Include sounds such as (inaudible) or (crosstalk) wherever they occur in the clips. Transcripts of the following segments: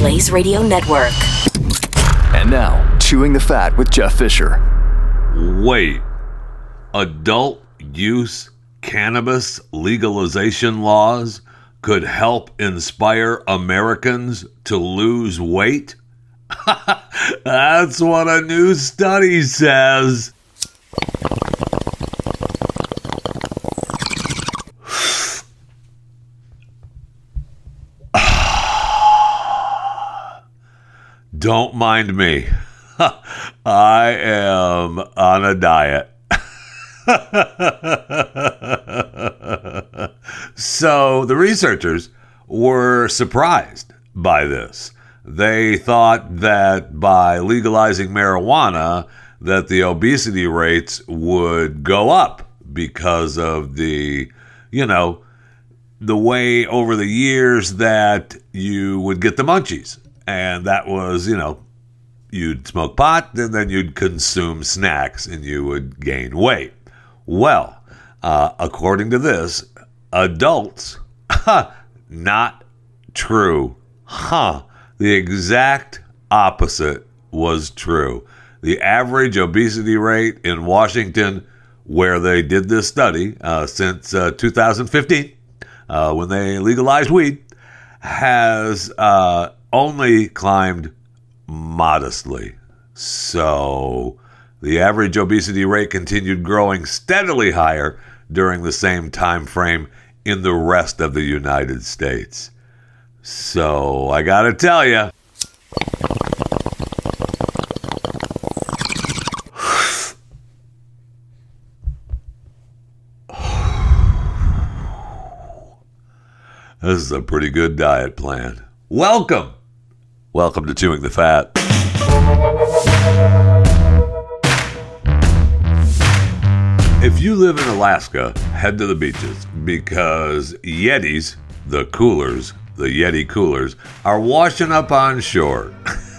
Blaze Radio Network. And now, Chewing the Fat with Jeff Fisher. Wait. Adult use cannabis legalization laws could help inspire Americans to lose weight? (laughs) That's what a new study says. Don't mind me. (laughs) I am on a diet. (laughs) so the researchers were surprised by this. They thought that by legalizing marijuana that the obesity rates would go up because of the, you know, the way over the years that you would get the munchies. And that was, you know, you'd smoke pot and then you'd consume snacks and you would gain weight. Well, uh, according to this, adults, not true. Huh. The exact opposite was true. The average obesity rate in Washington, where they did this study uh, since uh, 2015, uh, when they legalized weed, has uh, only climbed modestly. So the average obesity rate continued growing steadily higher during the same time frame in the rest of the United States. So I got to tell you, (sighs) this is a pretty good diet plan. Welcome. Welcome to Chewing the Fat. If you live in Alaska, head to the beaches because Yetis, the coolers, the Yeti coolers, are washing up on shore.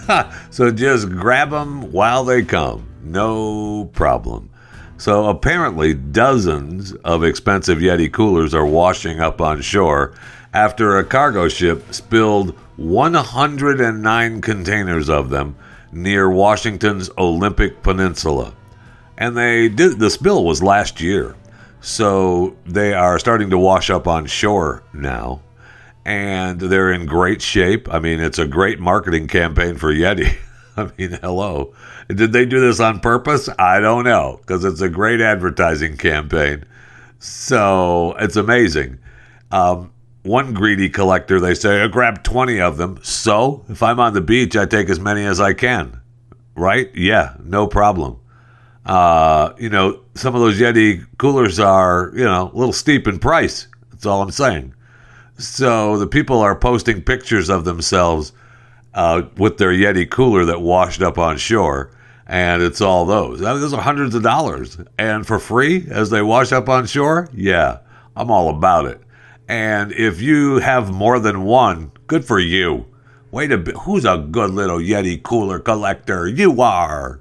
(laughs) so just grab them while they come. No problem. So apparently, dozens of expensive Yeti coolers are washing up on shore after a cargo ship spilled 109 containers of them near Washington's Olympic Peninsula. And they did the spill was last year. So they are starting to wash up on shore now. And they're in great shape. I mean, it's a great marketing campaign for Yeti. (laughs) I mean, hello. Did they do this on purpose? I don't know, because it's a great advertising campaign. So it's amazing. Um, one greedy collector, they say, I grab 20 of them. So if I'm on the beach, I take as many as I can. Right? Yeah, no problem. Uh, you know, some of those Yeti coolers are, you know, a little steep in price. That's all I'm saying. So the people are posting pictures of themselves uh, with their Yeti cooler that washed up on shore. And it's all those. Those are hundreds of dollars. And for free as they wash up on shore? Yeah, I'm all about it. And if you have more than one, good for you. Wait a bit. Who's a good little Yeti cooler collector? You are.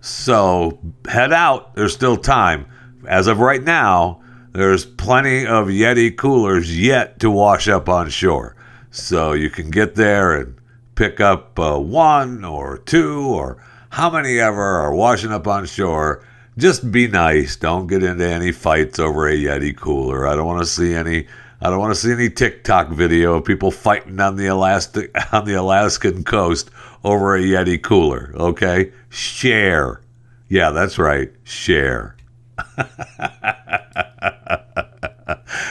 So head out. There's still time. As of right now, there's plenty of Yeti coolers yet to wash up on shore. So you can get there and pick up uh, one or two or how many ever are washing up on shore. Just be nice. Don't get into any fights over a Yeti cooler. I don't want to see any. I don't want to see any TikTok video of people fighting on the Alaskan (laughs) on the Alaskan coast over a Yeti cooler. Okay, share. Yeah, that's right. Share. (laughs)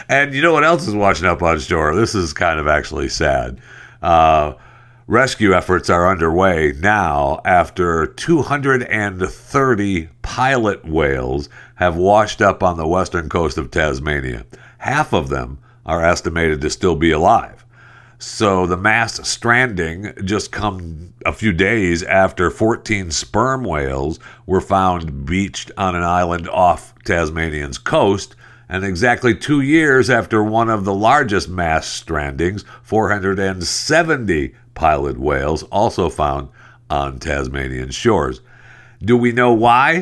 and you know what else is washing up on shore? This is kind of actually sad. Uh, rescue efforts are underway now after 230 pilot whales have washed up on the western coast of Tasmania. Half of them are estimated to still be alive. So the mass stranding just come a few days after 14 sperm whales were found beached on an island off Tasmanian's coast, and exactly two years after one of the largest mass strandings, 470 pilot whales also found on Tasmanian shores. Do we know why?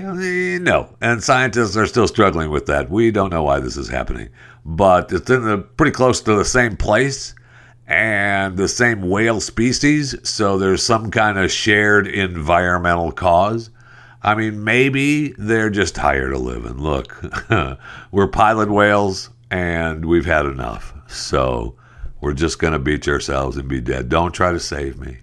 No. And scientists are still struggling with that. We don't know why this is happening. But it's in the pretty close to the same place and the same whale species, so there's some kind of shared environmental cause. I mean, maybe they're just tired of living. Look, (laughs) we're pilot whales and we've had enough. So we're just going to beach ourselves and be dead. Don't try to save me.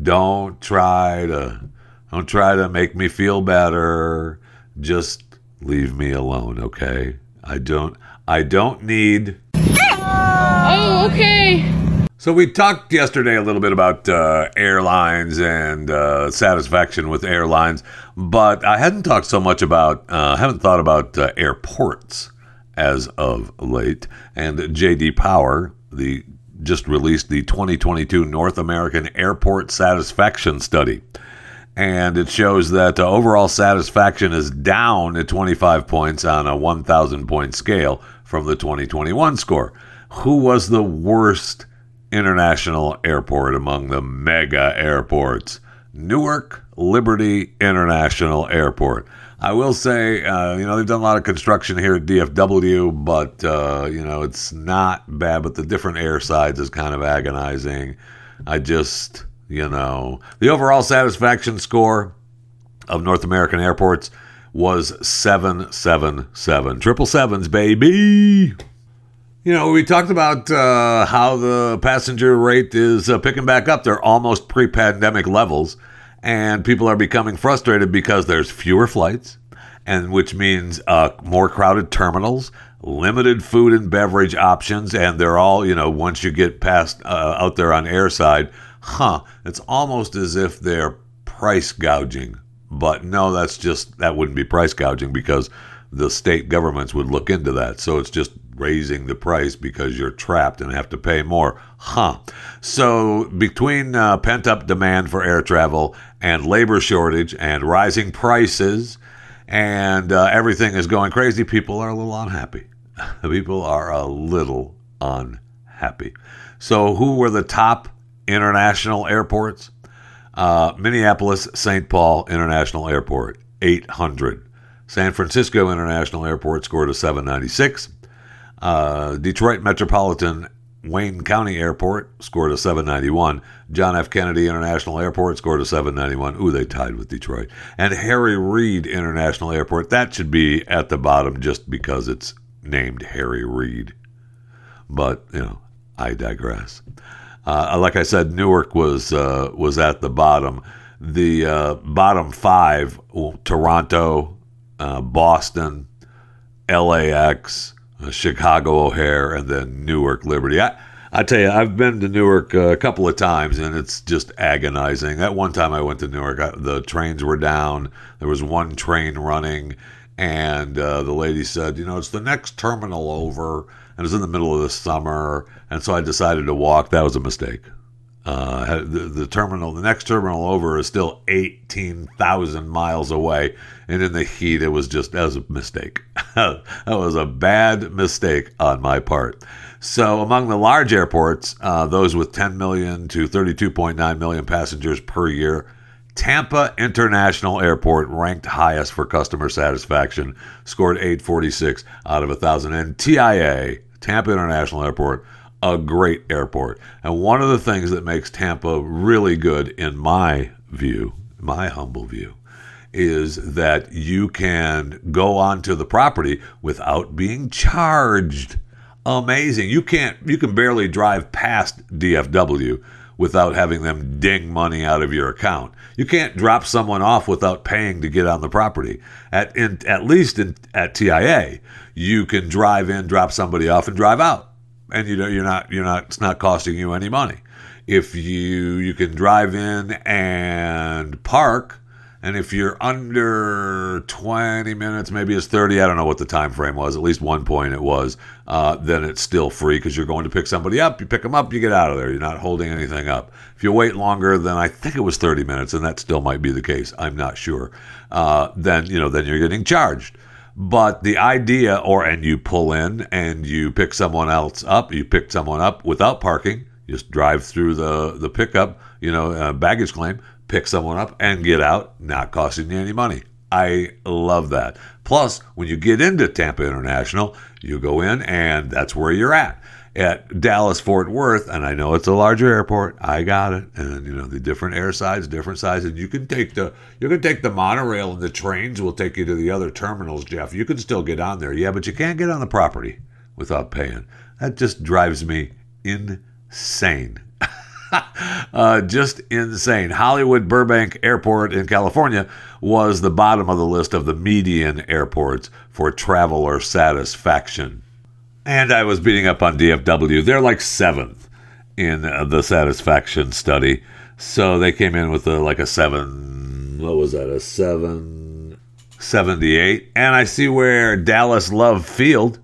Don't try to don't try to make me feel better. Just leave me alone, okay? I don't I don't need Oh, okay. so we talked yesterday a little bit about uh, airlines and uh, satisfaction with airlines, but I hadn't talked so much about, uh, haven't thought about uh, airports as of late. And JD Power, the just released the 2022 North American Airport Satisfaction Study, and it shows that uh, overall satisfaction is down at 25 points on a 1,000 point scale from the 2021 score. Who was the worst? international airport among the mega airports. Newark Liberty International Airport. I will say, uh, you know, they've done a lot of construction here at DFW, but, uh, you know, it's not bad, but the different air sides is kind of agonizing. I just, you know, the overall satisfaction score of North American airports was 777. Triple sevens, baby. You know, we talked about uh, how the passenger rate is uh, picking back up. They're almost pre pandemic levels, and people are becoming frustrated because there's fewer flights, and which means uh, more crowded terminals, limited food and beverage options, and they're all, you know, once you get past uh, out there on airside, huh, it's almost as if they're price gouging. But no, that's just, that wouldn't be price gouging because the state governments would look into that. So it's just raising the price because you're trapped and have to pay more. Huh. So between uh, pent up demand for air travel and labor shortage and rising prices and uh, everything is going crazy, people are a little unhappy. (laughs) people are a little unhappy. So who were the top international airports? Uh, Minneapolis St. Paul International Airport, 800. San Francisco International Airport scored a 796. Uh, Detroit Metropolitan Wayne County Airport scored a 791. John F. Kennedy International Airport scored a 791. Ooh, they tied with Detroit. And Harry Reid International Airport, that should be at the bottom just because it's named Harry Reid. But, you know, I digress. Uh, like I said, Newark was uh, was at the bottom. The uh, bottom five: Toronto, uh, Boston, LAX, uh, Chicago O'Hare, and then Newark Liberty. I, I tell you, I've been to Newark uh, a couple of times, and it's just agonizing. That one time I went to Newark, I, the trains were down. There was one train running, and the lady said, "You know, it's the next terminal over." And it was in the middle of the summer, and so I decided to walk. That was a mistake. Uh, the, the terminal, the next terminal over, is still eighteen thousand miles away, and in the heat, it was just that was a mistake. (laughs) that was a bad mistake on my part. So, among the large airports, uh, those with 10 million to 32.9 million passengers per year, Tampa International Airport ranked highest for customer satisfaction, scored 846 out of 1,000. And TIA, Tampa International Airport, a great airport. And one of the things that makes Tampa really good, in my view, my humble view, is that you can go onto the property without being charged. Amazing. You can't you can barely drive past DFW without having them ding money out of your account. You can't drop someone off without paying to get on the property. At in, at least in, at TIA, you can drive in, drop somebody off, and drive out, and you know you're not you're not it's not costing you any money. If you you can drive in and park And if you're under 20 minutes, maybe it's 30. I don't know what the time frame was. At least one point it was. Uh, then it's still free because you're going to pick somebody up. You pick them up, you get out of there. You're not holding anything up. If you wait longer, then I think it was 30 minutes, and that still might be the case. I'm not sure. Uh, then you know, then you're getting charged. But the idea, or and you pull in and you pick someone else up. You pick someone up without parking. Just drive through the the pickup, you know, uh, baggage claim, pick someone up and get out, not costing you any money. I love that. Plus, when you get into Tampa International, you go in and that's where you're at. At Dallas Fort Worth, and I know it's a larger airport. I got it, and you know the different air sides, different sizes. You can take the you can take the monorail, and the trains will take you to the other terminals. Jeff, you can still get on there, yeah, but you can't get on the property without paying. That just drives me insane. (laughs) uh, just insane. Hollywood Burbank Airport in California was the bottom of the list of the median airports for traveler satisfaction. And I was beating up on DFW. They're like seventh in uh, the satisfaction study. So they came in with a, like a seven. What was that? A seven. 78. And I see where Dallas Love Field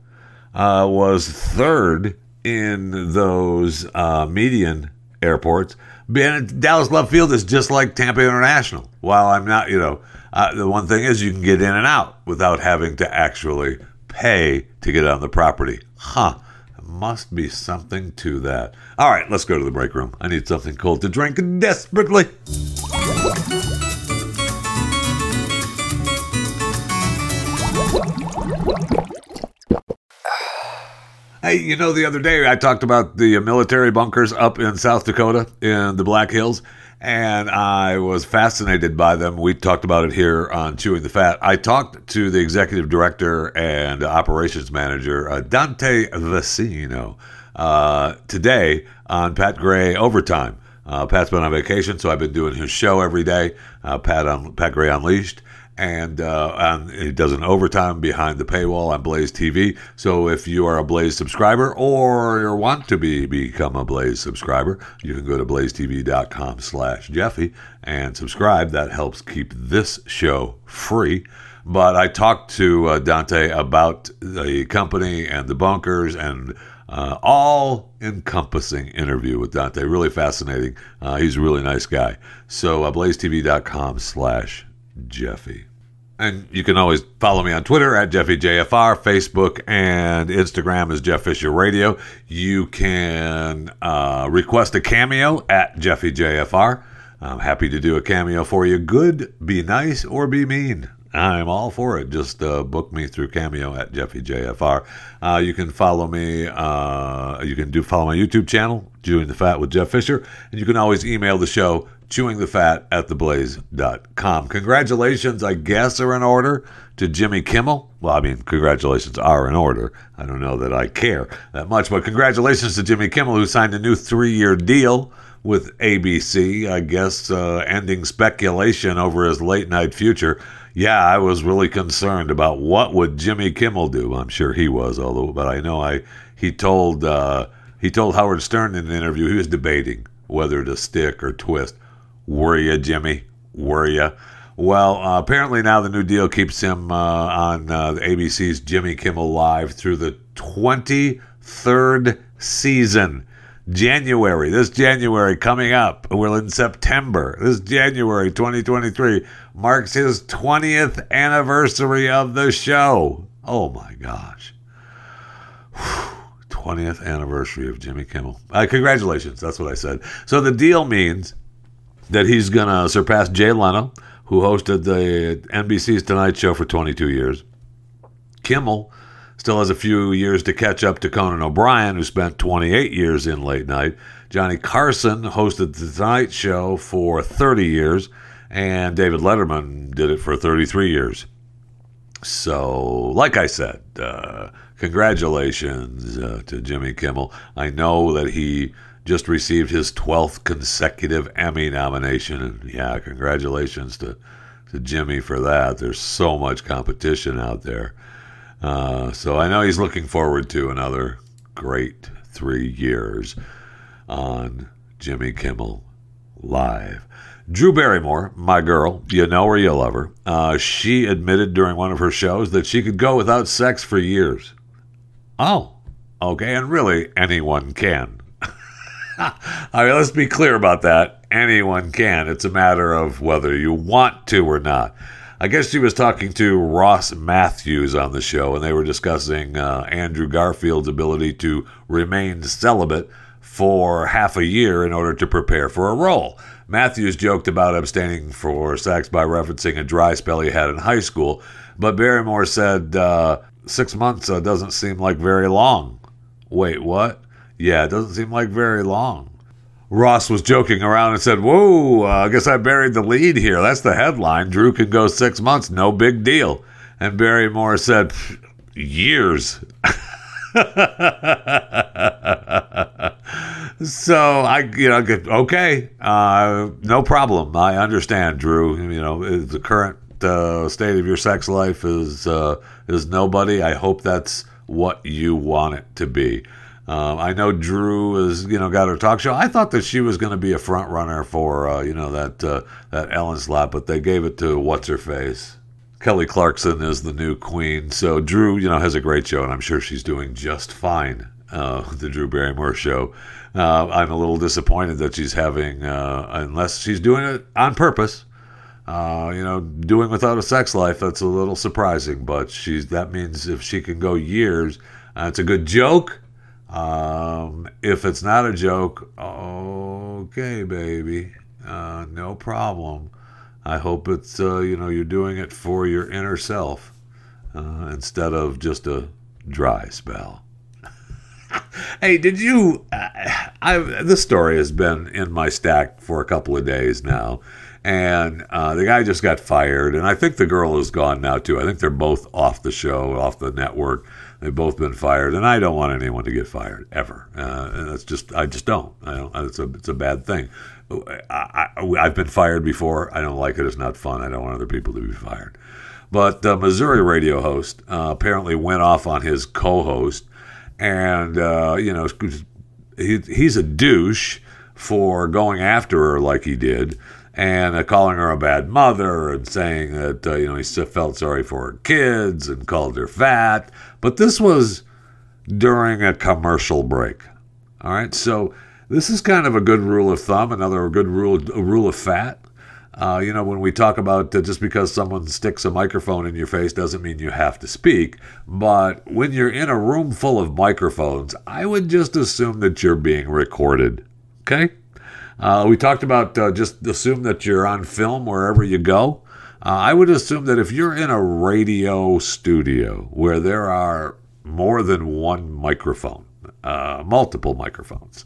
uh, was third in those uh, median airports. And Dallas Love Field is just like Tampa International. While I'm not, you know, uh, the one thing is you can get in and out without having to actually pay to get on the property. Huh. Must be something to that. All right, let's go to the break room. I need something cold to drink desperately. Hey, you know, the other day I talked about the military bunkers up in South Dakota in the Black Hills, and I was fascinated by them. We talked about it here on Chewing the Fat. I talked to the executive director and operations manager, uh, Dante Vicino, uh, today on Pat Gray Overtime. Uh, Pat's been on vacation, so I've been doing his show every day, uh, Pat, on, Pat Gray Unleashed and, uh, and he does an overtime behind the paywall on Blaze TV. So if you are a Blaze subscriber or want to be become a Blaze subscriber, you can go to blazetv.com slash Jeffy and subscribe. That helps keep this show free. But I talked to uh, Dante about the company and the bunkers and uh, all encompassing interview with Dante. Really fascinating. Uh, he's a really nice guy. So uh, blazetv.com slash Jeffy. And you can always follow me on Twitter at JeffyJFR, Facebook and Instagram is Jeff Fisher Radio. You can uh, request a cameo at JeffyJFR. I'm happy to do a cameo for you. Good, be nice, or be mean. I'm all for it. Just uh, book me through Cameo at JeffyJFR. Uh, you can follow me. Uh, you can do follow my YouTube channel, Chewing the Fat with Jeff Fisher, and you can always email the show chewingthefat at theblaze.com. Congratulations, I guess, are in order to Jimmy Kimmel. Well, I mean, congratulations are in order. I don't know that I care that much, but congratulations to Jimmy Kimmel, who signed a new three year deal with ABC, I guess, uh, ending speculation over his late night future. Yeah, I was really concerned about what would Jimmy Kimmel do. I'm sure he was, although, but I know I he told uh, he told Howard Stern in an interview he was debating whether to stick or twist. Were you, Jimmy? Were you? Well, uh, apparently now the new deal keeps him uh, on uh, ABC's Jimmy Kimmel Live through the 23rd season. January, this January coming up, we're in September. This January 2023 marks his 20th anniversary of the show. Oh my gosh. 20th anniversary of Jimmy Kimmel. Uh, congratulations. That's what I said. So the deal means that he's going to surpass Jay Leno, who hosted the NBC's Tonight Show for 22 years. Kimmel still has a few years to catch up to Conan O'Brien, who spent 28 years in late night. Johnny Carson hosted the Tonight Show for 30 years, and David Letterman did it for 33 years. So, like I said, uh, congratulations uh, to Jimmy Kimmel. I know that he just received his 12th consecutive Emmy nomination. And yeah, congratulations to, to Jimmy for that. There's so much competition out there. Uh, so I know he's looking forward to another great three years on Jimmy Kimmel Live. Drew Barrymore, my girl, you know her, you love her. Uh, she admitted during one of her shows that she could go without sex for years. Oh, okay, and really, anyone can. (laughs) I mean, let's be clear about that. Anyone can. It's a matter of whether you want to or not. I guess she was talking to Ross Mathews on the show, and they were discussing uh, Andrew Garfield's ability to remain celibate for half a year in order to prepare for a role. Matthews joked about abstaining for sex by referencing a dry spell he had in high school, but Barrymore said uh, six months uh, doesn't seem like very long. Wait, what? Yeah, it doesn't seem like very long. Ross was joking around and said, Whoa, uh, I guess I buried the lead here. That's the headline. Drew can go six months, no big deal. And Barrymore said, Years. (laughs) so I, you know, okay, uh, no problem. I understand, Drew. You know, the current uh, state of your sex life is uh, is nobody. I hope that's what you want it to be. Um, I know Drew has you know got her talk show. I thought that she was going to be a front runner for uh, you know that uh, that Ellen slot, but they gave it to what's her face. Kelly Clarkson is the new queen. So Drew, you know, has a great show, and I'm sure she's doing just fine. Uh, the Drew Barrymore show. Uh, I'm a little disappointed that she's having, uh, unless she's doing it on purpose. Uh, you know, doing without a sex life. That's a little surprising, but she's that means if she can go years, uh, it's a good joke. Um, if it's not a joke, okay, baby, uh, no problem. I hope it's uh, you know you're doing it for your inner self uh, instead of just a dry spell. (laughs) hey, did you? Uh, I this story has been in my stack for a couple of days now, and uh, the guy just got fired, and I think the girl is gone now too. I think they're both off the show, off the network. They've both been fired, and I don't want anyone to get fired ever. Uh, and that's just I just don't. I don't. It's a it's a bad thing. I, have been fired before. I don't like it. It's not fun. I don't want other people to be fired. But the Missouri radio host uh, apparently went off on his co-host, and uh, you know he, he's a douche for going after her like he did, and uh, calling her a bad mother, and saying that uh, you know he felt sorry for her kids and called her fat. But this was during a commercial break. All right, so this is kind of a good rule of thumb, another good rule, rule of fat. Uh, you know, when we talk about uh, just because someone sticks a microphone in your face doesn't mean you have to speak. But when you're in a room full of microphones, I would just assume that you're being recorded. Okay? Uh, we talked about uh, just assume that you're on film wherever you go. Uh, I would assume that if you're in a radio studio where there are more than one microphone, uh, multiple microphones,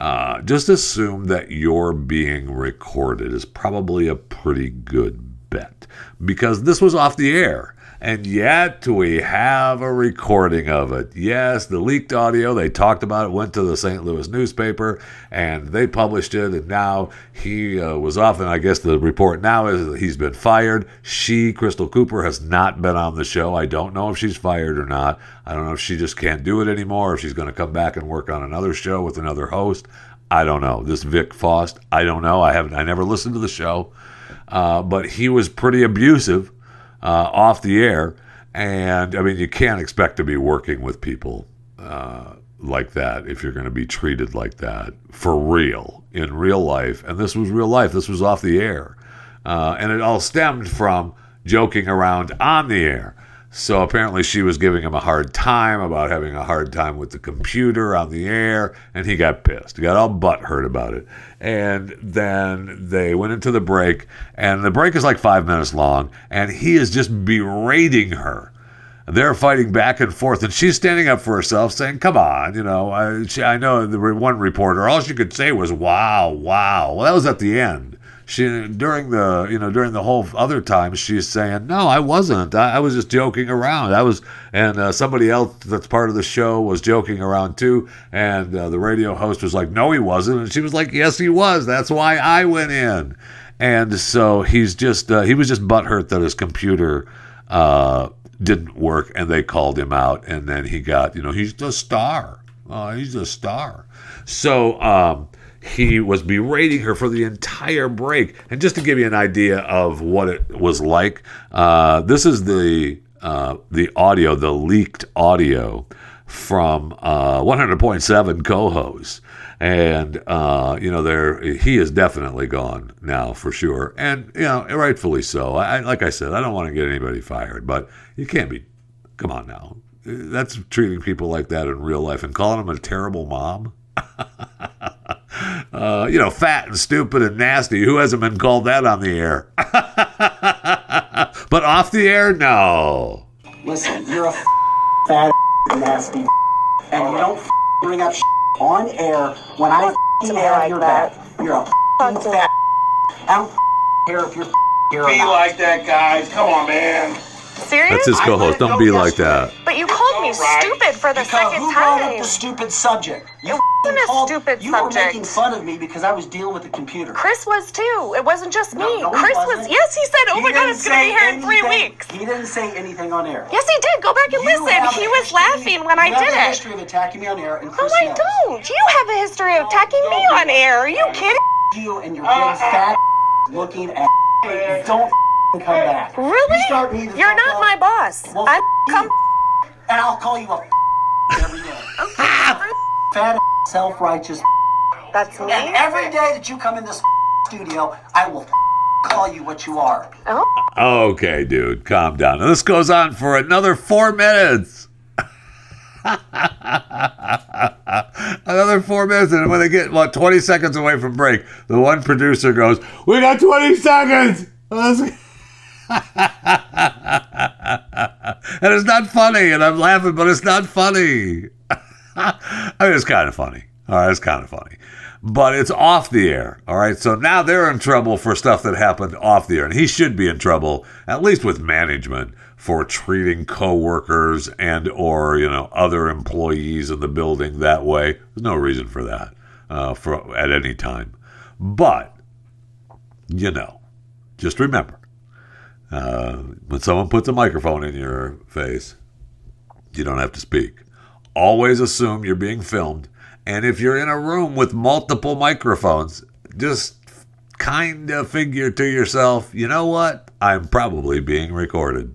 uh, just assume that you're being recorded is probably a pretty good bet because this was off the air. And yet we have a recording of it. Yes, the leaked audio, they talked about it, went to the St. Louis newspaper, and they published it. And now he uh, was off. And I guess the report now is that he's been fired. She, Crystal Cooper, has not been on the show. I don't know if she's fired or not. I don't know if she just can't do it anymore, if she's going to come back and work on another show with another host. I don't know. This Vic Faust, I don't know. I haven't. I never listened to the show, uh, but he was pretty abusive uh, off the air. And I mean, you can't expect to be working with people uh, like that if you're going to be treated like that for real in real life. And this was real life. This was off the air, uh, and it all stemmed from joking around on the air. So apparently she was giving him a hard time about having a hard time with the computer on the air, and he got pissed. He got all butthurt about it. And then they went into the break, and the break is like five minutes long, and he is just berating her. They're fighting back and forth, and she's standing up for herself, saying, "Come on, you know." I, she, I know the one reporter, all she could say was, "Wow, wow." Well, that was at the end she during the you know during the whole other times she's saying no i wasn't. I, I was just joking around. I was and uh, somebody else that's part of the show was joking around too and uh, the radio host was like no he wasn't. And she was like yes he was. That's why i went in. And so he's just uh, he was just butthurt that his computer uh, didn't work and they called him out and then he got you know he's the star. Oh, he's a star. So um, he was berating her for the entire break. And just to give you an idea of what it was like, uh, this is the uh, the audio, the leaked audio from uh, 100.7 co-host and uh, you know there he is definitely gone now for sure. And you know rightfully so. I, like i said i don't want to get anybody fired but you can't be come on now. That's treating people like that in real life and calling them a terrible mom (laughs) uh, you know fat and stupid and nasty who hasn't been called that on the air (laughs) but off the air no listen you're a fat nasty and you don't bring up on air when I air like your back. You're a fat. I don't care if you're here Be like that, guys. Come on, man. Serious? That's his co-host. Don't be like that. But you called me right. stupid for the Because second who brought up time. the stupid subject? You wasn't a called- stupid you subject. were making fun of me because I was dealing with the computer. Chris was too. It wasn't just me. No, no, Chris was. Yes, he said, "Oh He my God, it's gonna be say here in three weeks." He didn't say anything on air. Yes, he did. Go back and You listen. He was history- laughing when I you have did a it. history of attacking me on air, and No, Chris I knows. don't. You have a history of attacking me on air. Are you kidding? You and your big fat (laughs) looking at. Don't come back. Really? You start me to You're not up, my boss. Well, I'm you. come. and I'll call you a (laughs) every day. (laughs) Fat self-righteous. That's me. And every day that you come in this studio, I will call you what you are. Oh, Okay, dude, calm down. And this goes on for another four minutes. (laughs) another four minutes, and when they get about 20 seconds away from break, the one producer goes, We got 20 seconds! Let's- (laughs) and it's not funny, and I'm laughing, but it's not funny. (laughs) I mean, it's kind of funny. All right, it's kind of funny. But it's off the air. All right. So now they're in trouble for stuff that happened off the air. And he should be in trouble, at least with management, for treating coworkers and or, you know, other employees in the building that way. There's no reason for that uh, for at any time. But, you know, just remember, uh, when someone puts a microphone in your face, you don't have to speak. Always assume you're being filmed. And if you're in a room with multiple microphones, just kind of figure to yourself, you know what? I'm probably being recorded.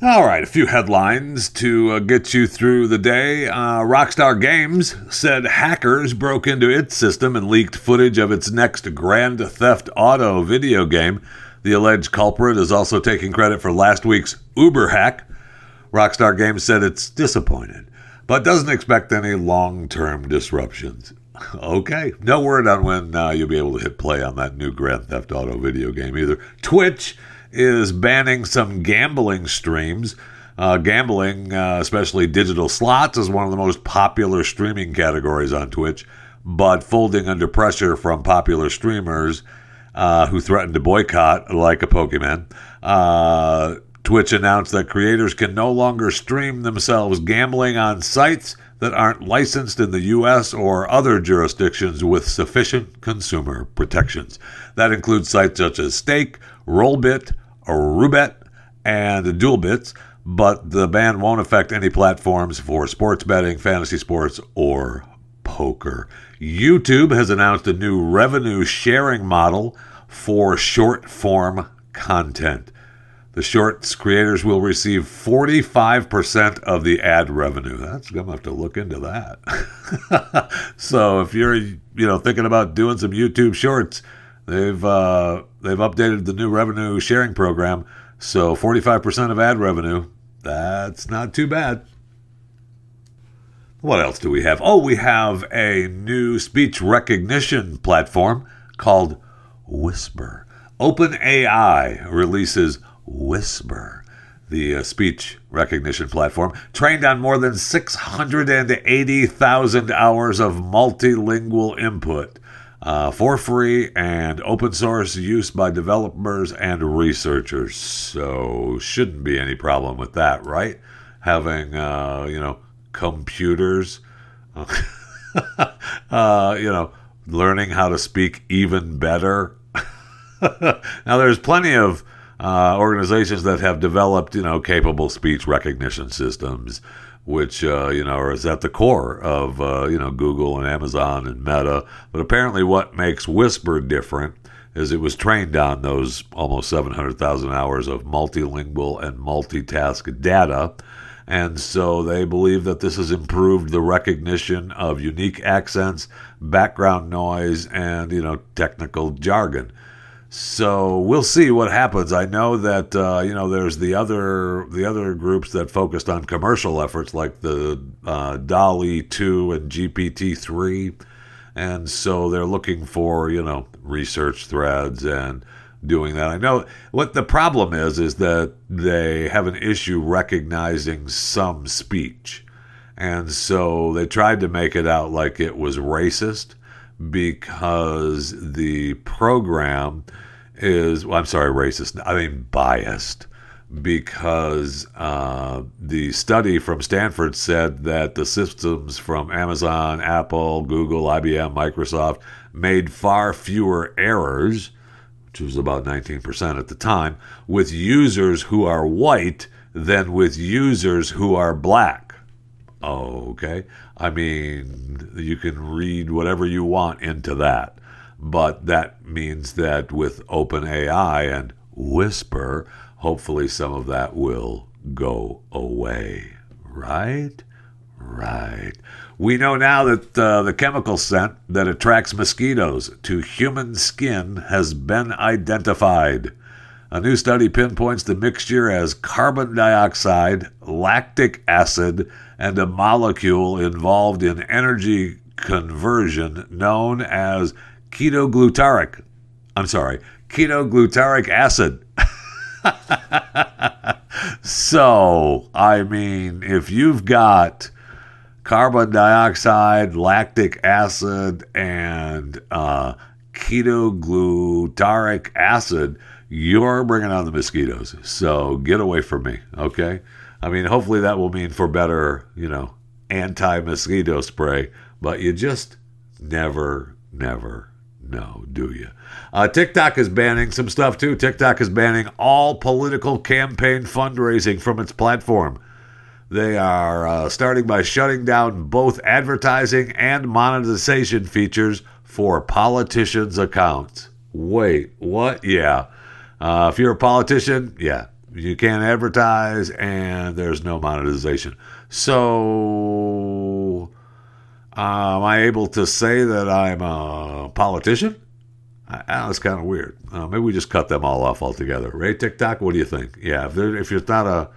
All right, a few headlines to uh, get you through the day. Uh, Rockstar Games said hackers broke into its system and leaked footage of its next Grand Theft Auto video game. The alleged culprit is also taking credit for last week's Uber hack. Rockstar Games said it's disappointed, but doesn't expect any long term disruptions. (laughs) Okay, no word on when uh, you'll be able to hit play on that new Grand Theft Auto video game either. Twitch is banning some gambling streams. Uh, gambling, uh, especially digital slots, is one of the most popular streaming categories on Twitch, but folding under pressure from popular streamers uh, who threatened to boycott, like a Pokimane. Uh, Twitch announced that creators can no longer stream themselves gambling on sites that aren't licensed in the U.S. or other jurisdictions with sufficient consumer protections. That includes sites such as Stake, Rollbit, Roobet, and Duelbits, but the ban won't affect any platforms for sports betting, fantasy sports, or poker. YouTube has announced a new revenue sharing model for short form content. The shorts creators will receive 45% of the ad revenue. That's gonna have to look into that. (laughs) so if you're you know thinking about doing some YouTube shorts, they've uh, they've updated the new revenue sharing program. So 45% of ad revenue. That's not too bad. What else do we have? Oh, we have a new speech recognition platform called Whisper. OpenAI releases Whisper, the uh, speech recognition platform, trained on more than 680,000 hours of multilingual input uh, for free and open source use by developers and researchers. So, shouldn't be any problem with that, right? Having, uh, you know, computers, (laughs) uh, you know, learning how to speak even better. (laughs) now, there's plenty of uh, organizations that have developed, you know, capable speech recognition systems, which uh, you know is at the core of uh, you know Google and Amazon and Meta. But apparently, what makes Whisper different is it was trained on those almost 700,000 hours of multilingual and multitask data. And so they believe that this has improved the recognition of unique accents, background noise, and you know technical jargon. So we'll see what happens. I know that uh, you know there's the other the other groups that focused on commercial efforts like the uh, DALL-E two and GPT three, and so they're looking for you know research threads and doing that. I know what the problem is is that they have an issue recognizing some speech, and so they tried to make it out like it was racist because the program is, well, I'm sorry, racist, I mean biased, because uh, the study from Stanford said that the systems from Amazon, Apple, Google, IBM, Microsoft made far fewer errors, which was about 19% at the time, with users who are white than with users who are black. Okay. I mean, you can read whatever you want into that. But that means that with OpenAI and Whisper, hopefully some of that will go away. Right? Right. We know now that uh, the chemical scent that attracts mosquitoes to human skin has been identified. A new study pinpoints the mixture as carbon dioxide, lactic acid, and a molecule involved in energy conversion known as ketoglutaric. I'm sorry, ketoglutaric acid. (laughs) so, I mean, if you've got carbon dioxide, lactic acid, and uh, ketoglutaric acid, you're bringing on the mosquitoes. So get away from me, okay? I mean, hopefully that will mean for better, you know, anti mosquito spray, but you just never, never know, do you? Uh, TikTok is banning some stuff too. TikTok is banning all political campaign fundraising from its platform. They are uh, starting by shutting down both advertising and monetization features for politicians' accounts. Wait, what? Yeah. Uh, if you're a politician, yeah, you can't advertise and there's no monetization. So, uh, am I able to say that I'm a politician? I, that's kind of weird. Uh, maybe we just cut them all off altogether. Ray TikTok, what do you think? Yeah, if, if it's not a,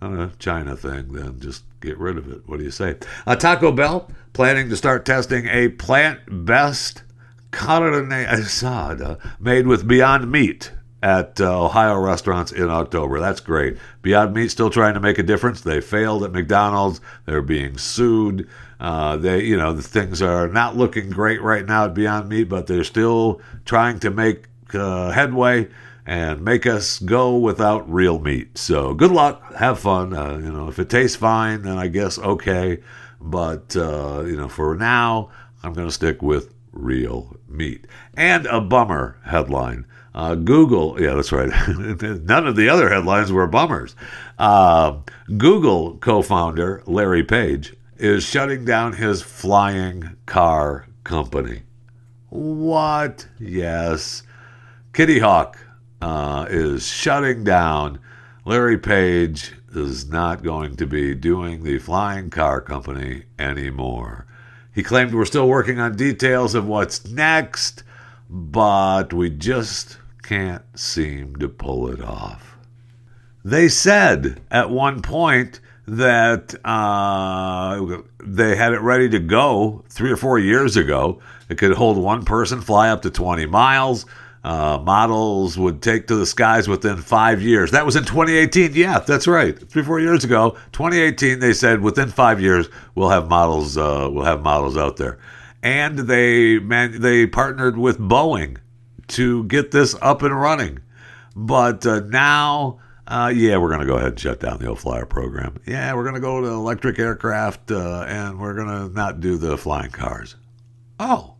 not a China thing, then just get rid of it. What do you say? Uh, Taco Bell planning to start testing a plant-based carne asada made with Beyond Meat at uh, Ohio restaurants in October. That's great. Beyond Meat still trying to make a difference. They failed at McDonald's. They're being sued. Uh, they, you know, the things are not looking great right now at Beyond Meat, but they're still trying to make uh, headway and make us go without real meat. So good luck. Have fun. Uh, you know, if it tastes fine, then I guess okay. But uh, you know, for now, I'm going to stick with real meat. And a bummer headline. Uh, Google, yeah, that's right. (laughs) None of the other headlines were bummers. Uh, Google co founder Larry Page is shutting down his flying car company. What? Yes. Kitty Hawk uh, is shutting down. Larry Page is not going to be doing the flying car company anymore. He claimed we're still working on details of what's next, but we just can't seem to pull it off. They said at one point that uh, they had it ready to go three or four years ago. It could hold one person, fly up to 20 miles. Uh, models would take to the skies within five years. That was in 2018. Yeah, that's right. Three, four years ago, 2018. They said within five years we'll have models. Uh, we'll have models out there, and they man, they partnered with Boeing to get this up and running. But uh, now, uh, yeah, we're going to go ahead and shut down the old flyer program. Yeah, we're going to go to electric aircraft uh, and we're going to not do the flying cars. Oh,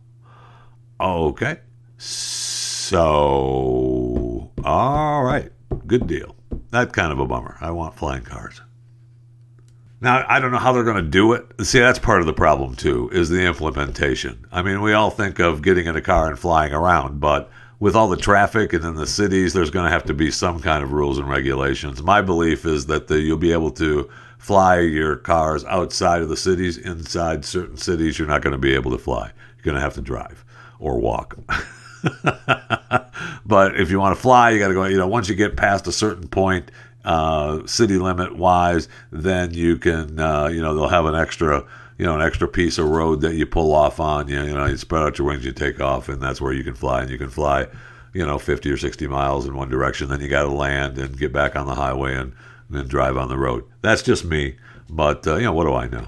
okay. So, all right, good deal. That kind of a bummer. I want flying cars. Now, I don't know how they're going to do it. See, that's part of the problem, too, is the implementation. I mean, we all think of getting in a car and flying around, but with all the traffic and in the cities, there's going to have to be some kind of rules and regulations. My belief is that the, you'll be able to fly your cars outside of the cities. Inside certain cities, you're not going to be able to fly. You're going to have to drive or walk. (laughs) but if you want to fly, you got to go. You know, once you get past a certain point, uh, city limit wise, then you can. Uh, you know, they'll have an extra you know, an extra piece of road that you pull off on. You, you know, you spread out your wings, you take off, and that's where you can fly. And you can fly, you know, 50 or 60 miles in one direction. Then you got to land and get back on the highway and, then drive on the road. That's just me. But, uh, you know, what do I know?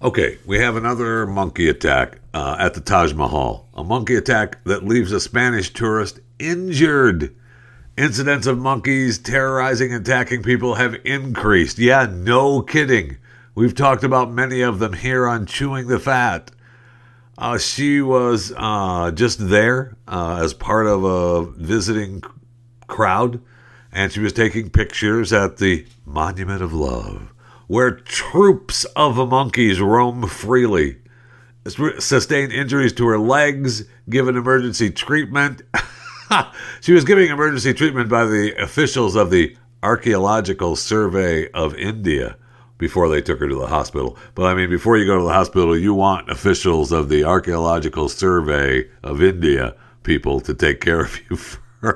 Okay, we have another monkey attack uh, at the Taj Mahal. A monkey attack that leaves a Spanish tourist injured. Incidents of monkeys terrorizing and attacking people have increased. Yeah, no kidding. We've talked about many of them here on Chewing the Fat. Uh, she was uh, just there uh, as part of a visiting crowd, and she was taking pictures at the Monument of Love where troops of monkeys roam freely. Sustained injuries to her legs, given emergency treatment. (laughs) she was giving emergency treatment by the officials of the Archaeological Survey of India before they took her to the hospital. But I mean, before you go to the hospital, you want officials of the Archaeological Survey of India people to take care of you (laughs) (laughs) uh,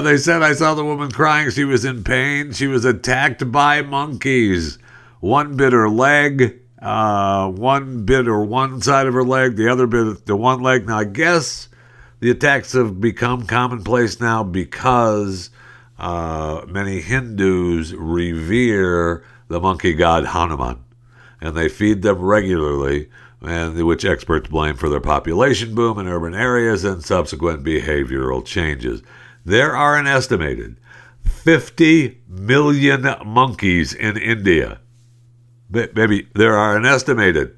they said I saw the woman crying. She was in pain. She was attacked by monkeys. One bit her leg. Uh, one bit or one side of her leg. The other bit the one leg. Now I guess the attacks have become commonplace now because uh, many Hindus revere the monkey god Hanuman, and they feed them regularly which experts blame for their population boom in urban areas and subsequent behavioral changes. There are an estimated 50 million monkeys in India. Maybe there are an estimated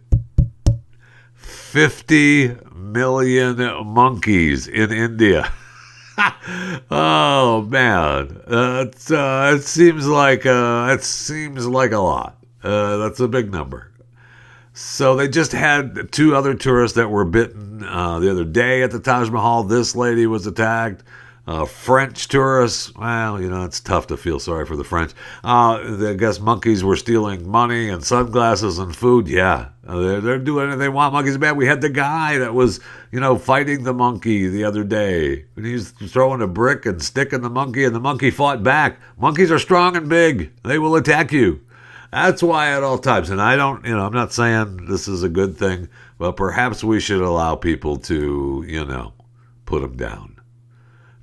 50 million monkeys in India. (laughs) oh man, uh, it seems like uh, it seems like a lot. Uh, that's a big number. So they just had two other tourists that were bitten uh, the other day at the Taj Mahal. This lady was attacked. Uh, French tourists, well, you know, it's tough to feel sorry for the French. Uh, I guess monkeys were stealing money and sunglasses and food. Yeah, uh, they're, they're doing anything they want. Monkeys bad. We had the guy that was, you know, fighting the monkey the other day. And he's throwing a brick and sticking the monkey, and the monkey fought back. Monkeys are strong and big. They will attack you. That's why at all times, and I don't, you know, I'm not saying this is a good thing, but perhaps we should allow people to, you know, put them down.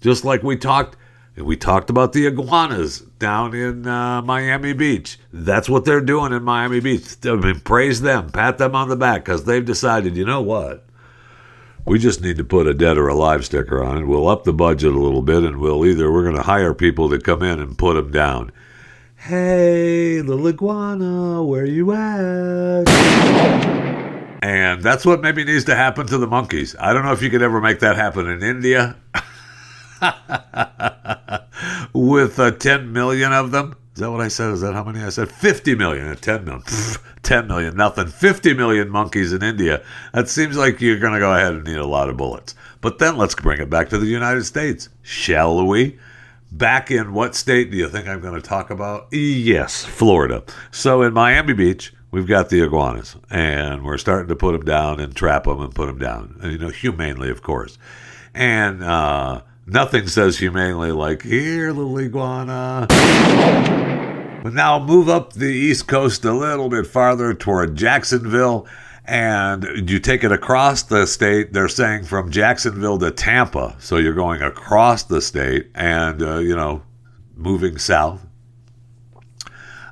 Just like we talked, we talked about the iguanas down in uh, Miami Beach. That's what they're doing in Miami Beach. I mean, praise them, pat them on the back because they've decided, you know what? We just need to put a dead or alive sticker on it. We'll up the budget a little bit, and we'll either we're going to hire people to come in and put them down. Hey, little iguana, where you at? And that's what maybe needs to happen to the monkeys. I don't know if you could ever make that happen in India (laughs) with uh, 10 million of them. Is that what I said? Is that how many I said? 50 million and 10 million. Pfft, 10 million, nothing. 50 million monkeys in India. That seems like you're going to go ahead and need a lot of bullets. But then let's bring it back to the United States, shall we? Back in what state do you think I'm going to talk about? Yes, Florida. So in Miami Beach, we've got the iguanas, and we're starting to put them down and trap them and put them down. You know, humanely, of course. And uh, nothing says humanely like, here, little iguana. But now move up the East Coast a little bit farther toward Jacksonville, and you take it across the state. They're saying from Jacksonville to Tampa. So you're going across the state and, uh, you know, moving south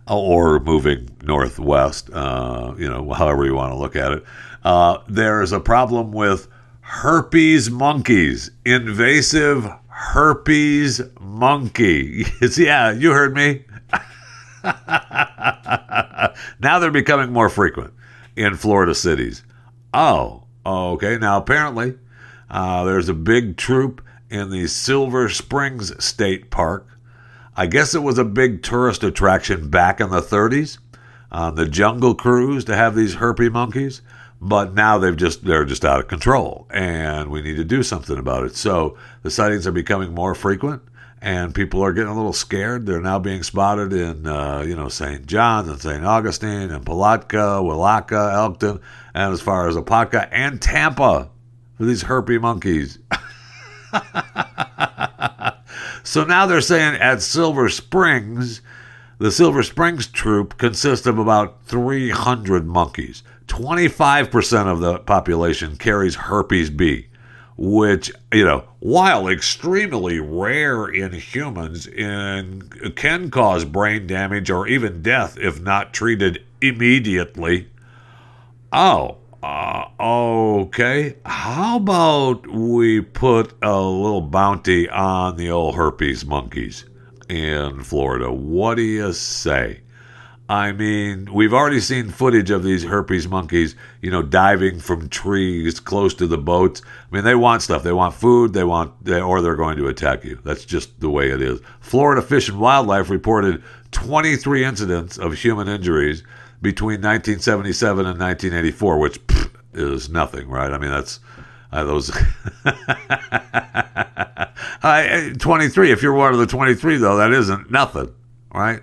or moving northwest, uh, you know, however you want to look at it. Uh, there is a problem with herpes monkeys, invasive herpes monkey. (laughs) yeah, you heard me. (laughs) now they're becoming more frequent in Florida cities. Oh, okay. Now, apparently, uh, there's a big troop in the Silver Springs State Park. I guess it was a big tourist attraction back in the 30s on the Jungle Cruise to have these herpy monkeys, but now they've just they're just out of control, and we need to do something about it. So the sightings are becoming more frequent and people are getting a little scared. They're now being spotted in, uh, you know, St. John's and St. Augustine and Palatka, Welaka, Elkton, and as far as Apopka and Tampa for these herpy monkeys. (laughs) so now they're saying at Silver Springs, the Silver Springs troop consists of about 300 monkeys. 25% of the population carries herpes B which you know while extremely rare in humans can cause brain damage or even death if not treated immediately. Oh uh, okay. How about we put a little bounty on the old herpes monkeys in florida? What do you say I mean, we've already seen footage of these herpes monkeys, you know, diving from trees close to the boats. I mean, they want stuff. They want food. They want, or they're going to attack you. That's just the way it is. Florida Fish and Wildlife reported 23 incidents of human injuries between 1977 and 1984, which pff, is nothing, right? I mean, that's uh, those. (laughs) I, 23. If you're one of the 23, though, that isn't nothing, right?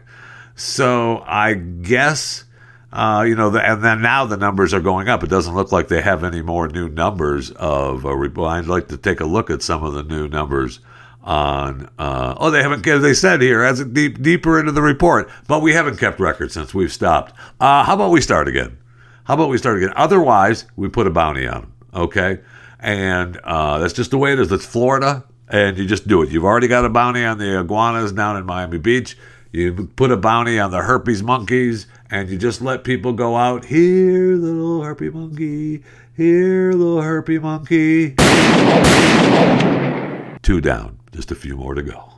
So I guess, uh, you know, the, and then now the numbers are going up. It doesn't look like they have any more new numbers of. Uh, I'd like to take a look at some of the new numbers on. Uh, oh, they haven't. They said here as deep deeper into the report, but we haven't kept records since we've stopped. Uh, how about we start again? How about we start again? Otherwise, we put a bounty on them. Okay, and uh, that's just the way it is. It's Florida, and you just do it. You've already got a bounty on the iguanas down in Miami Beach. You put a bounty on the herpes monkeys, and you just let people go out. Here, little herpy monkey. Here, little herpy monkey. Two down. Just a few more to go.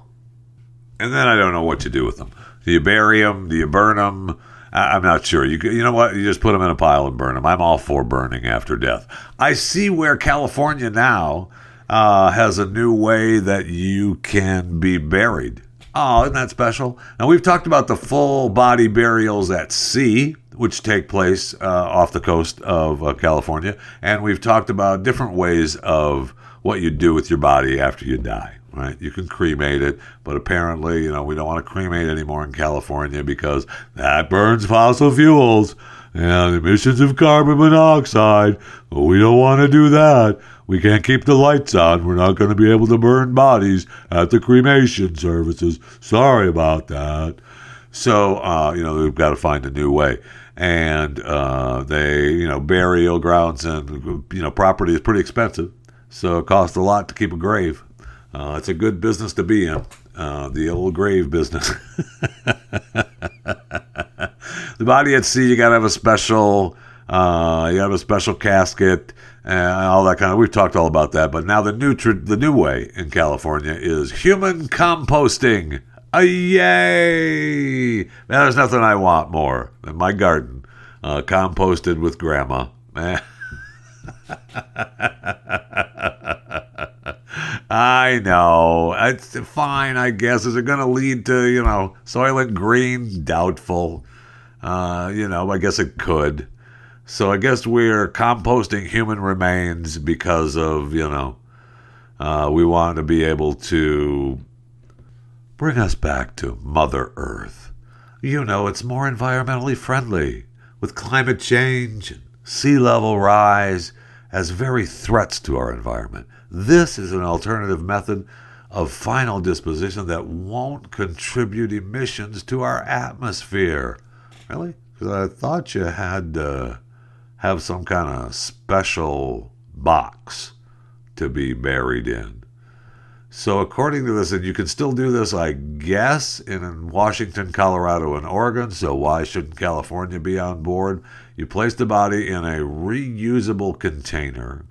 And then I don't know what to do with them. Do you bury them? Do you burn them? I'm not sure. You you know what? You just put them in a pile and burn them. I'm all for burning after death. I see where California now uh, has a new way that you can be buried. Oh, isn't that special? Now, we've talked about the full body burials at sea, which take place uh, off the coast of uh, California. And we've talked about different ways of what you do with your body after you die, right? You can cremate it, but apparently, you know, we don't want to cremate anymore in California because that burns fossil fuels and emissions of carbon monoxide. We don't want to do that. We can't keep the lights on. We're not going to be able to burn bodies at the cremation services. Sorry about that. So, uh, you know, we've got to find a new way. And uh, they, you know, burial grounds and, you know, property is pretty expensive. So it costs a lot to keep a grave. Uh, it's a good business to be in, uh, the old grave business. (laughs) the body at sea, you got to have a special, uh, you have a special casket and all that kind of. We've talked all about that, but now the new tr- the new way in California is human composting. A yay! Now, there's nothing I want more than my garden uh, composted with grandma. (laughs) I know. It's fine, I guess. Is it going to lead to, you know, Soylent Green? Doubtful. Uh, you know, I guess it could. So I guess we're composting human remains because of, you know, uh, we want to be able to bring us back to Mother Earth. You know, it's more environmentally friendly with climate change and sea level rise as very threats to our environment. This is an alternative method of final disposition that won't contribute emissions to our atmosphere. Really? Because I thought you had to have some kind of special box to be buried in. So, according to this, and you can still do this, I guess, in Washington, Colorado, and Oregon. So, why shouldn't California be on board? You place the body in a reusable container,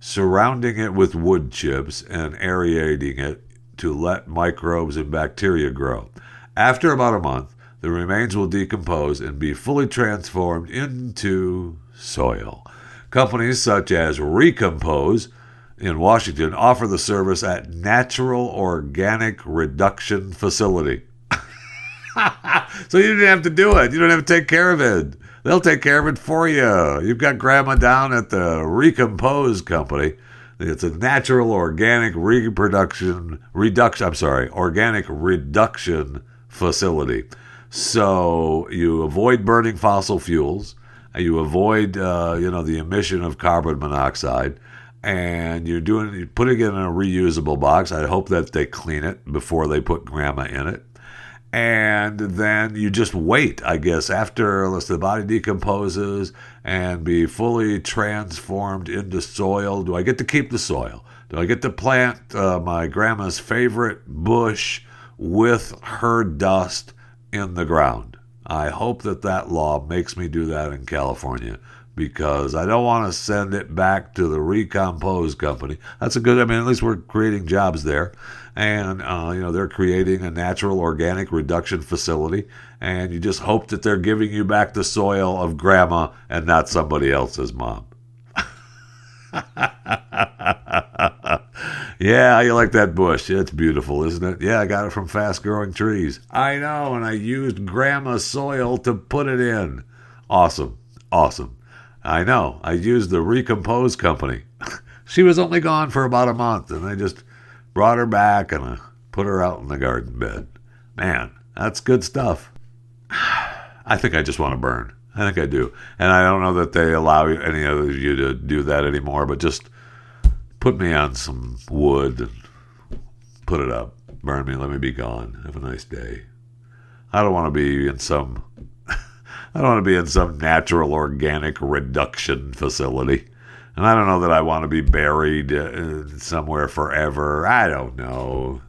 surrounding it with wood chips and aerating it to let microbes and bacteria grow. After about a month, the remains will decompose and be fully transformed into soil. Companies such as Recompose in Washington offer the service at Natural Organic Reduction Facility. (laughs) so you didn't have to do it. You don't have to take care of it. They'll take care of it for you. You've got grandma down at the Recompose Company. It's a natural organic reproduction reduction. I'm sorry, organic reduction facility. So you avoid burning fossil fuels. You avoid, uh, you know, the emission of carbon monoxide, and you're doing, you're putting it in a reusable box. I hope that they clean it before they put grandma in it and then you just wait, I guess, after unless the body decomposes and be fully transformed into soil. Do I get to keep the soil? Do I get to plant uh, my grandma's favorite bush with her dust in the ground? I hope that that law makes me do that in California because I don't want to send it back to the Recompose company. That's a good. I mean, at least we're creating jobs there and uh, you know they're creating a natural organic reduction facility and you just hope that they're giving you back the soil of grandma and not somebody else's mom (laughs) yeah you like that bush it's beautiful isn't it yeah i got it from fast growing trees i know and i used grandma's soil to put it in awesome awesome i know i used the recompose company (laughs) she was only gone for about a month and I just brought her back and I put her out in the garden bed. Man, that's good stuff. (sighs) I think I just want to burn. I think I do. And I don't know that they allow any of you to do that anymore, but just put me on some wood and put it up. Burn me, let me be gone. Have a nice day. I don't want to be in some (laughs) I don't want to be in some natural organic reduction facility. And I don't know that I want to be buried uh, somewhere forever. I don't know.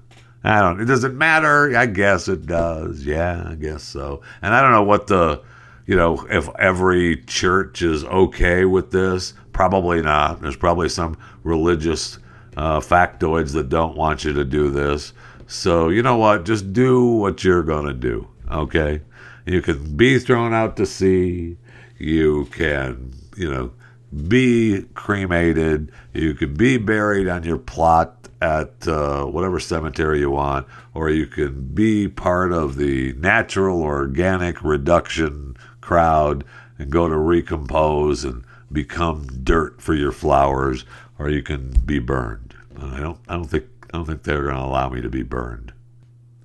I don't. It doesn't matter. I guess it does. Yeah, I guess so. And I don't know what the, you know, if every church is okay with this. Probably not. There's probably some religious uh, factoids that don't want you to do this. So you know what? Just do what you're gonna do. Okay. You can be thrown out to sea. You can, you know, be cremated. You can be buried on your plot at uh, whatever cemetery you want, or you can be part of the natural organic reduction crowd and go to recompose and become dirt for your flowers, or you can be burned. I don't. I don't think. I don't think they're going to allow me to be burned.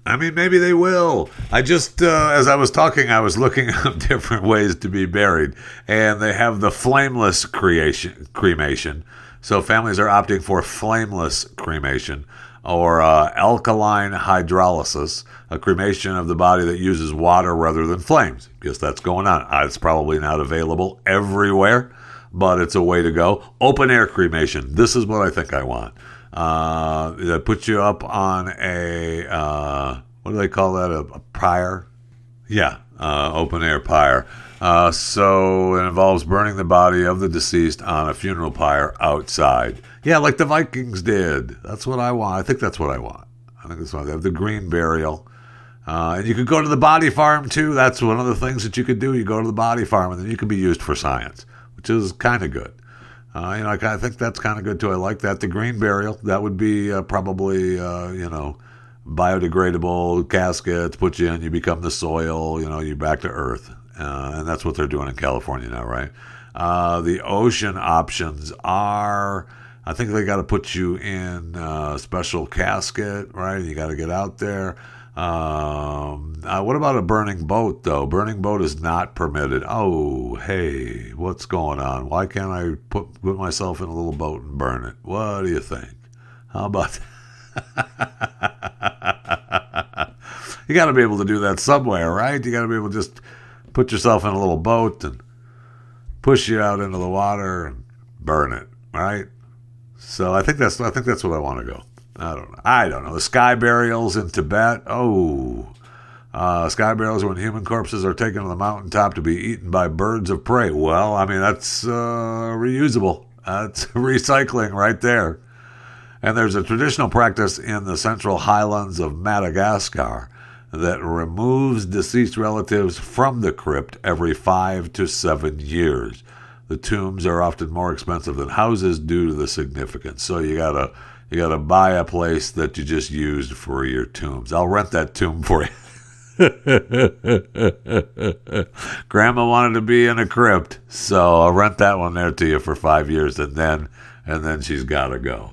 I mean, maybe they will. I just, uh, as I was talking, I was looking (laughs) up different ways to be buried, and they have the flameless creation cremation. So families are opting for flameless cremation or uh, alkaline hydrolysis, a cremation of the body that uses water rather than flames. Because that's going on. It's probably not available everywhere, but it's a way to go. Open air cremation. This is what I think I want uh, that puts you up on a uh, what do they call that? A, a pyre? Yeah, uh, open air pyre. Uh, so it involves burning the body of the deceased on a funeral pyre outside. Yeah, like the Vikings did. That's what I want. I think that's what I want. I think that's what I have. The green burial. Uh, and you could go to the body farm too. That's one of the things that you could do. You go to the body farm, and then you could be used for science, which is kind of good. Uh, you know, I, I think that's kind of good too. I like that. The green burial that would be uh, probably uh, you know biodegradable caskets. Put you in, you become the soil. You know, you're back to earth, uh, and that's what they're doing in California now, right? Uh, the ocean options are. I think they got to put you in a special casket, right? You got to get out there. Um, uh, what about a burning boat, though? Burning boat is not permitted. Oh, hey, what's going on? Why can't I put, put myself in a little boat and burn it? What do you think? How about (laughs) you got to be able to do that somewhere, right? You got to be able to just put yourself in a little boat and push you out into the water and burn it, right? So I think that's I think that's what I want to go. I don't know. I don't know. The sky burials in Tibet. Oh, uh, sky burials when human corpses are taken to the mountaintop to be eaten by birds of prey. Well, I mean that's uh, reusable. That's (laughs) recycling right there. And there's a traditional practice in the central highlands of Madagascar that removes deceased relatives from the crypt every five to seven years. The tombs are often more expensive than houses due to the significance. So you gotta you gotta buy a place that you just used for your tombs. I'll rent that tomb for you. (laughs) Grandma wanted to be in a crypt, so I'll rent that one there to you for five years, and then and then she's gotta go.